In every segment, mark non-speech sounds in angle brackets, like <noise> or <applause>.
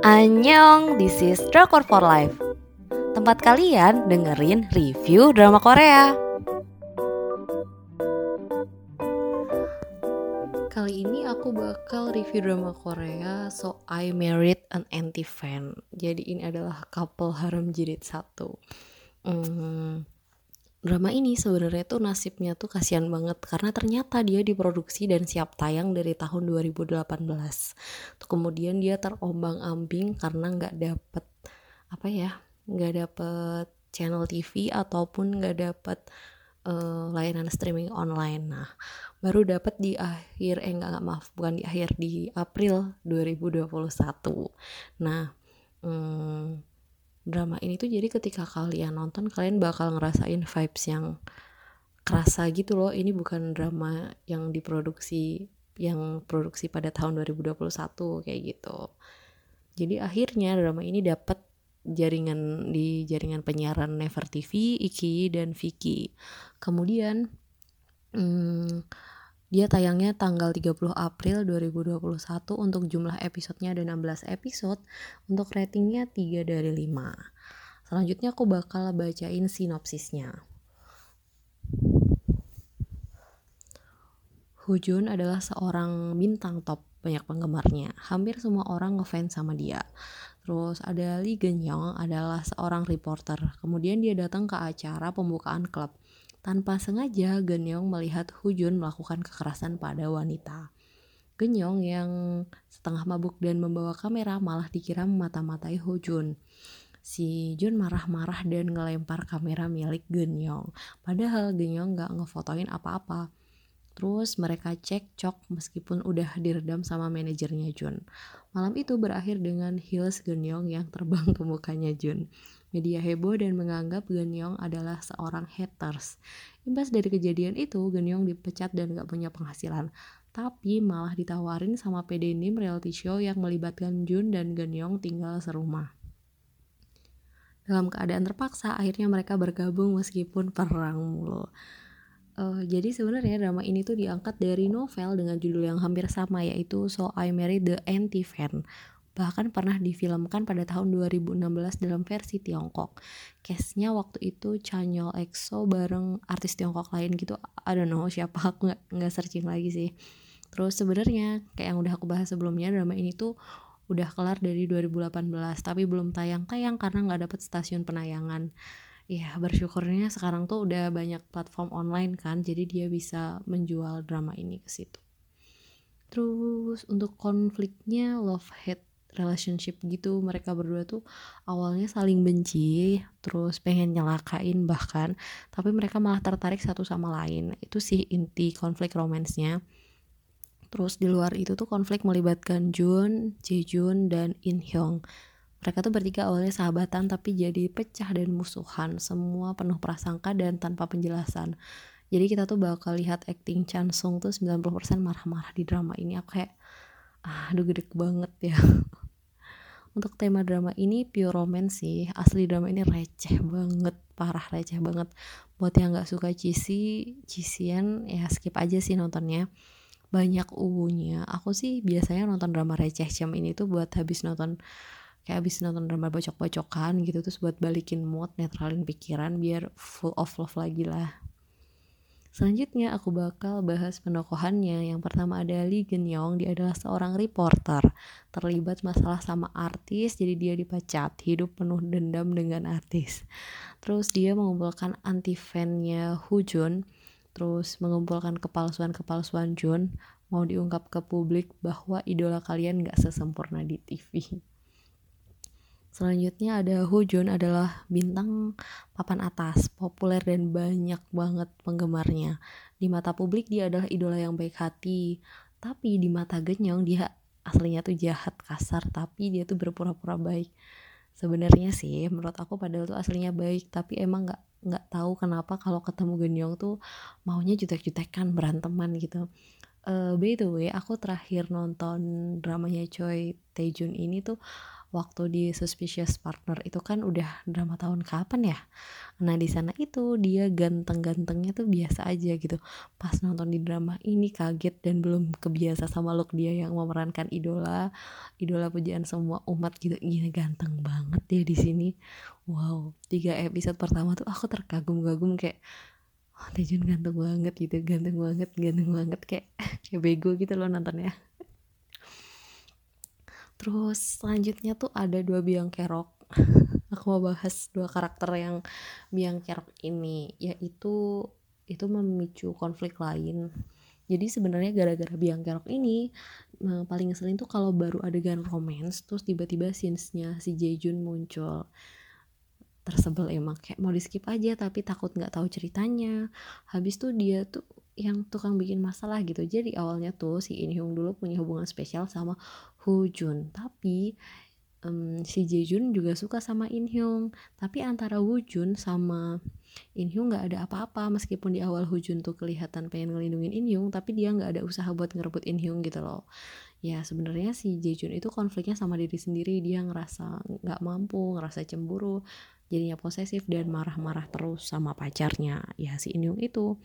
Annyeong, this is Drakor for Life. Tempat kalian dengerin review drama Korea. Kali ini aku bakal review drama Korea So I Married an Anti-Fan Jadi ini adalah couple harem jilid satu. Hmm, drama ini sebenarnya tuh nasibnya tuh kasihan banget karena ternyata dia diproduksi dan siap tayang dari tahun 2018. Tuh kemudian dia terombang-ambing karena nggak dapet apa ya, nggak dapet channel TV ataupun nggak dapet uh, layanan streaming online. Nah, baru dapat di akhir eh enggak, enggak maaf, bukan di akhir di April 2021. Nah, hmm, drama ini tuh jadi ketika kalian nonton kalian bakal ngerasain vibes yang kerasa gitu loh ini bukan drama yang diproduksi yang produksi pada tahun 2021 kayak gitu jadi akhirnya drama ini dapat jaringan di jaringan penyiaran Never TV, Iki dan Vicky. Kemudian hmm, dia tayangnya tanggal 30 April 2021 untuk jumlah episodenya ada 16 episode. Untuk ratingnya 3 dari 5. Selanjutnya aku bakal bacain sinopsisnya. Hujun adalah seorang bintang top banyak penggemarnya. Hampir semua orang ngefans sama dia. Terus ada Lee Genyong adalah seorang reporter. Kemudian dia datang ke acara pembukaan klub. Tanpa sengaja, Genyong melihat Hujun melakukan kekerasan pada wanita. Genyong yang setengah mabuk dan membawa kamera malah dikira memata-matai Hujun. Si Jun marah-marah dan ngelempar kamera milik Genyong. Padahal Genyong gak ngefotoin apa-apa. Terus mereka cek cok meskipun udah diredam sama manajernya Jun. Malam itu berakhir dengan heels Genyong yang terbang ke mukanya Jun. Media heboh dan menganggap Genyong adalah seorang haters. Imbas dari kejadian itu, Genyong dipecat dan gak punya penghasilan. Tapi malah ditawarin sama PD Nim reality show yang melibatkan Jun dan Genyong tinggal serumah. Dalam keadaan terpaksa, akhirnya mereka bergabung meskipun perang mulu. Uh, jadi sebenarnya drama ini tuh diangkat dari novel dengan judul yang hampir sama yaitu So I Married the Anti-Fan bahkan pernah difilmkan pada tahun 2016 dalam versi Tiongkok. Case-nya waktu itu Chanyol EXO bareng artis Tiongkok lain gitu. I don't know siapa <laughs> aku nggak nggak searching lagi sih. Terus sebenarnya kayak yang udah aku bahas sebelumnya drama ini tuh udah kelar dari 2018 tapi belum tayang-tayang karena nggak dapet stasiun penayangan. Ya bersyukurnya sekarang tuh udah banyak platform online kan jadi dia bisa menjual drama ini ke situ. Terus untuk konfliknya love hate relationship gitu mereka berdua tuh awalnya saling benci terus pengen nyelakain bahkan tapi mereka malah tertarik satu sama lain. Itu sih inti konflik romansnya. Terus di luar itu tuh konflik melibatkan Jun, Jejun dan In Hyung mereka tuh bertiga awalnya sahabatan tapi jadi pecah dan musuhan. Semua penuh prasangka dan tanpa penjelasan. Jadi kita tuh bakal lihat acting Chan Sung tuh 90% marah-marah di drama ini. Aku kayak aduh gede banget ya. <laughs> Untuk tema drama ini pure romance sih. Asli drama ini receh banget parah receh banget. Buat yang nggak suka cheesy cheesyan ya skip aja sih nontonnya. Banyak ubunya aku sih biasanya nonton drama receh jam ini tuh buat habis nonton kayak habis nonton drama bacok-bacokan gitu terus buat balikin mood netralin pikiran biar full of love lagi lah Selanjutnya aku bakal bahas penokohannya. Yang pertama ada Lee Genyong, dia adalah seorang reporter. Terlibat masalah sama artis, jadi dia dipecat. Hidup penuh dendam dengan artis. Terus dia mengumpulkan anti-fannya Jun, terus mengumpulkan kepalsuan-kepalsuan Jun, mau diungkap ke publik bahwa idola kalian gak sesempurna di TV. Selanjutnya ada Hujun adalah bintang papan atas, populer dan banyak banget penggemarnya. Di mata publik dia adalah idola yang baik hati, tapi di mata Genyong dia aslinya tuh jahat, kasar, tapi dia tuh berpura-pura baik. Sebenarnya sih menurut aku padahal tuh aslinya baik, tapi emang nggak nggak tahu kenapa kalau ketemu Genyong tuh maunya jutek-jutekan beranteman gitu. Uh, by the way, aku terakhir nonton dramanya Choi Taejun ini tuh waktu di Suspicious Partner itu kan udah drama tahun kapan ya? Nah di sana itu dia ganteng-gantengnya tuh biasa aja gitu. Pas nonton di drama ini kaget dan belum kebiasa sama look dia yang memerankan idola idola pujian semua umat gitu. Gini ganteng banget dia di sini. Wow tiga episode pertama tuh aku terkagum-kagum kayak oh, Taejun ganteng banget gitu ganteng banget ganteng banget kayak <laughs> kayak bego gitu loh nontonnya terus selanjutnya tuh ada dua biang kerok. <laughs> Aku mau bahas dua karakter yang biang kerok ini yaitu itu memicu konflik lain. Jadi sebenarnya gara-gara biang kerok ini paling ngeselin tuh kalau baru adegan romance terus tiba-tiba scenes-nya si Jaejun muncul. Tersebel emang kayak mau di skip aja tapi takut nggak tahu ceritanya. Habis tuh dia tuh yang tukang bikin masalah gitu. Jadi awalnya tuh si In Hyung dulu punya hubungan spesial sama Hu Jun. Tapi um, si Jun juga suka sama In Hyung. Tapi antara Hu Jun sama In Hyung nggak ada apa-apa. Meskipun di awal Hu Jun tuh kelihatan pengen ngelindungin In Hyung tapi dia nggak ada usaha buat ngerebut In Hyung gitu loh. Ya sebenarnya si Jun itu konfliknya sama diri sendiri. Dia ngerasa nggak mampu ngerasa cemburu jadinya posesif dan marah-marah terus sama pacarnya ya si In Hyung itu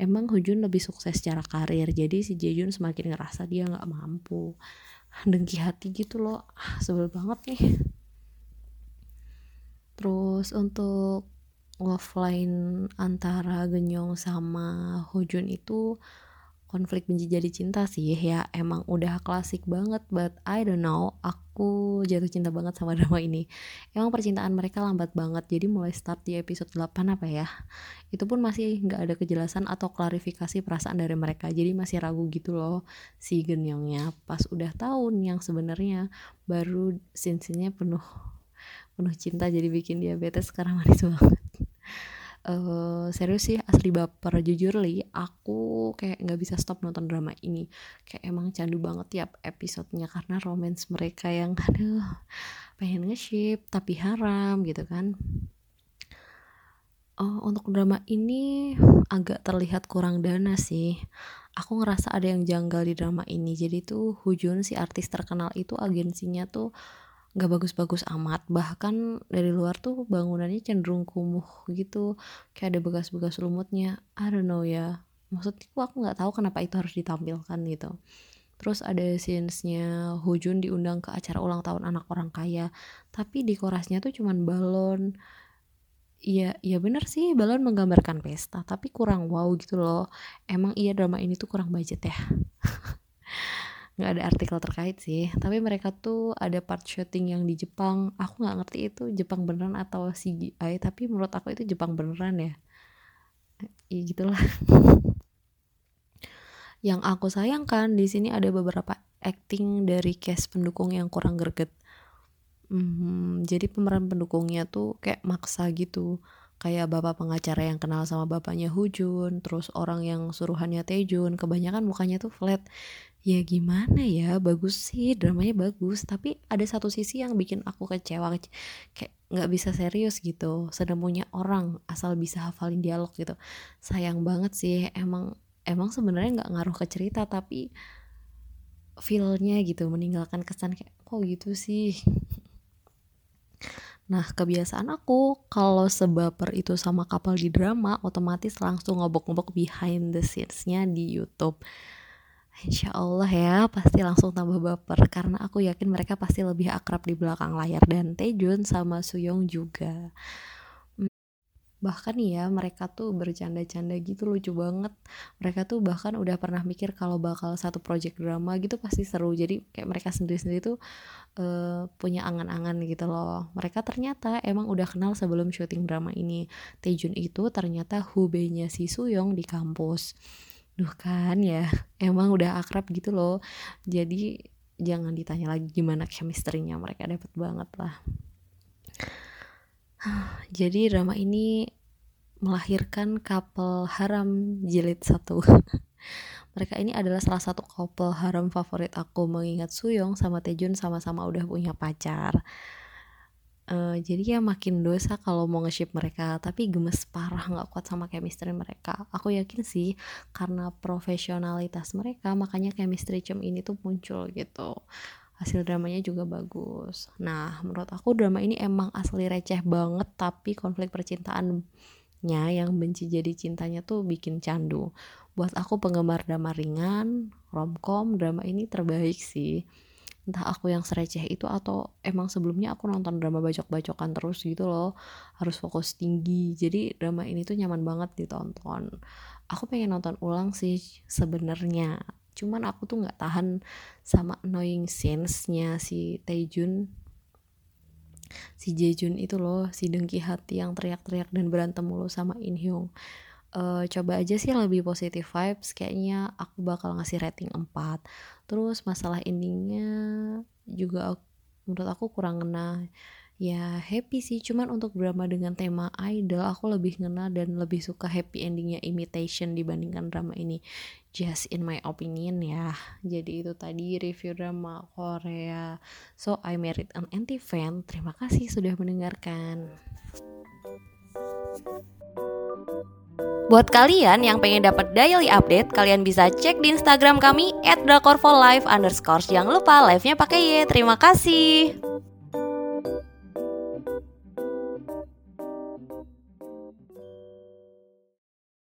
emang Hujun lebih sukses secara karir. Jadi si Jejun semakin ngerasa dia nggak mampu. <laughs> Dengki hati gitu loh. Ah, sebel banget nih. Terus untuk offline antara Genyong sama Hojun itu konflik benci jadi cinta sih ya emang udah klasik banget but I don't know aku jatuh cinta banget sama <laughs> drama ini. Emang percintaan mereka lambat banget jadi mulai start di episode 8 apa ya itu pun masih nggak ada kejelasan atau klarifikasi perasaan dari mereka jadi masih ragu gitu loh si Genyongnya. Pas udah tahun yang sebenarnya baru sinsinya penuh penuh cinta jadi bikin diabetes sekarang <laughs> manis banget uh, serius sih asli baper jujur li aku kayak nggak bisa stop nonton drama ini kayak emang candu banget tiap episodenya karena romance mereka yang aduh pengen nge-ship tapi haram gitu kan Oh, untuk drama ini agak terlihat kurang dana sih. Aku ngerasa ada yang janggal di drama ini. Jadi tuh Hujun si artis terkenal itu agensinya tuh nggak bagus-bagus amat. Bahkan dari luar tuh bangunannya cenderung kumuh gitu. Kayak ada bekas-bekas lumutnya. I don't know ya. Maksudku aku nggak tahu kenapa itu harus ditampilkan gitu. Terus ada scenesnya Hujun diundang ke acara ulang tahun anak orang kaya. Tapi dekorasinya tuh cuman balon. Iya, iya bener sih balon menggambarkan pesta, tapi kurang wow gitu loh. Emang iya drama ini tuh kurang budget ya. <laughs> nggak ada artikel terkait sih tapi mereka tuh ada part shooting yang di Jepang. Aku nggak ngerti itu Jepang beneran atau CGI tapi menurut aku itu Jepang beneran ya. Ya gitulah. <laughs> Yang aku sayangkan di sini ada beberapa acting dari cast pendukung yang kurang greget. Hmm, jadi pemeran pendukungnya tuh kayak maksa gitu kayak bapak pengacara yang kenal sama bapaknya Hujun terus orang yang suruhannya Tejun kebanyakan mukanya tuh flat. Ya gimana ya bagus sih dramanya bagus tapi ada satu sisi yang bikin aku kecewa kayak nggak bisa serius gitu sedang punya orang asal bisa hafalin dialog gitu. Sayang banget sih emang emang sebenarnya nggak ngaruh ke cerita tapi feelnya gitu meninggalkan kesan kayak kok gitu sih <laughs> Nah, kebiasaan aku kalau sebaper itu sama kapal di drama, otomatis langsung ngobok-ngobok behind the scenes-nya di YouTube. Insya Allah ya pasti langsung tambah baper karena aku yakin mereka pasti lebih akrab di belakang layar. Dan Taejun sama Suyong juga bahkan ya mereka tuh bercanda-canda gitu lucu banget. Mereka tuh bahkan udah pernah mikir kalau bakal satu project drama gitu pasti seru. Jadi kayak mereka sendiri-sendiri tuh uh, punya angan-angan gitu loh. Mereka ternyata emang udah kenal sebelum syuting drama ini. Taejun itu ternyata hubenya si Suyong di kampus. Duh kan ya, <laughs> emang udah akrab gitu loh. Jadi jangan ditanya lagi gimana chemistry-nya mereka dapat banget lah. <sighs> Jadi drama ini melahirkan couple haram jilid satu. <laughs> mereka ini adalah salah satu couple haram favorit aku mengingat Suyong sama Taejun sama-sama udah punya pacar. Uh, jadi ya makin dosa kalau mau nge-ship mereka tapi gemes parah nggak kuat sama chemistry mereka. Aku yakin sih karena profesionalitas mereka makanya chemistry cem ini tuh muncul gitu hasil dramanya juga bagus. Nah menurut aku drama ini emang asli receh banget tapi konflik percintaannya yang benci jadi cintanya tuh bikin candu. Buat aku penggemar drama ringan romcom drama ini terbaik sih. Entah aku yang sereceh itu atau emang sebelumnya aku nonton drama bacok-bacokan terus gitu loh. Harus fokus tinggi. Jadi drama ini tuh nyaman banget ditonton. Aku pengen nonton ulang sih sebenarnya cuman aku tuh nggak tahan sama annoying scenes-nya si Taejun. Si Jejun itu loh si dengki hati yang teriak-teriak dan berantem mulu sama In Hyung. Uh, coba aja sih lebih positif vibes kayaknya aku bakal ngasih rating 4 terus masalah endingnya juga menurut aku kurang ngena ya happy sih cuman untuk drama dengan tema idol aku lebih ngena dan lebih suka happy endingnya imitation dibandingkan drama ini just in my opinion ya jadi itu tadi review drama Korea so I married an anti fan terima kasih sudah mendengarkan Buat kalian yang pengen dapat daily update, kalian bisa cek di Instagram kami underscore. Jangan lupa live-nya pakai Y. Terima kasih.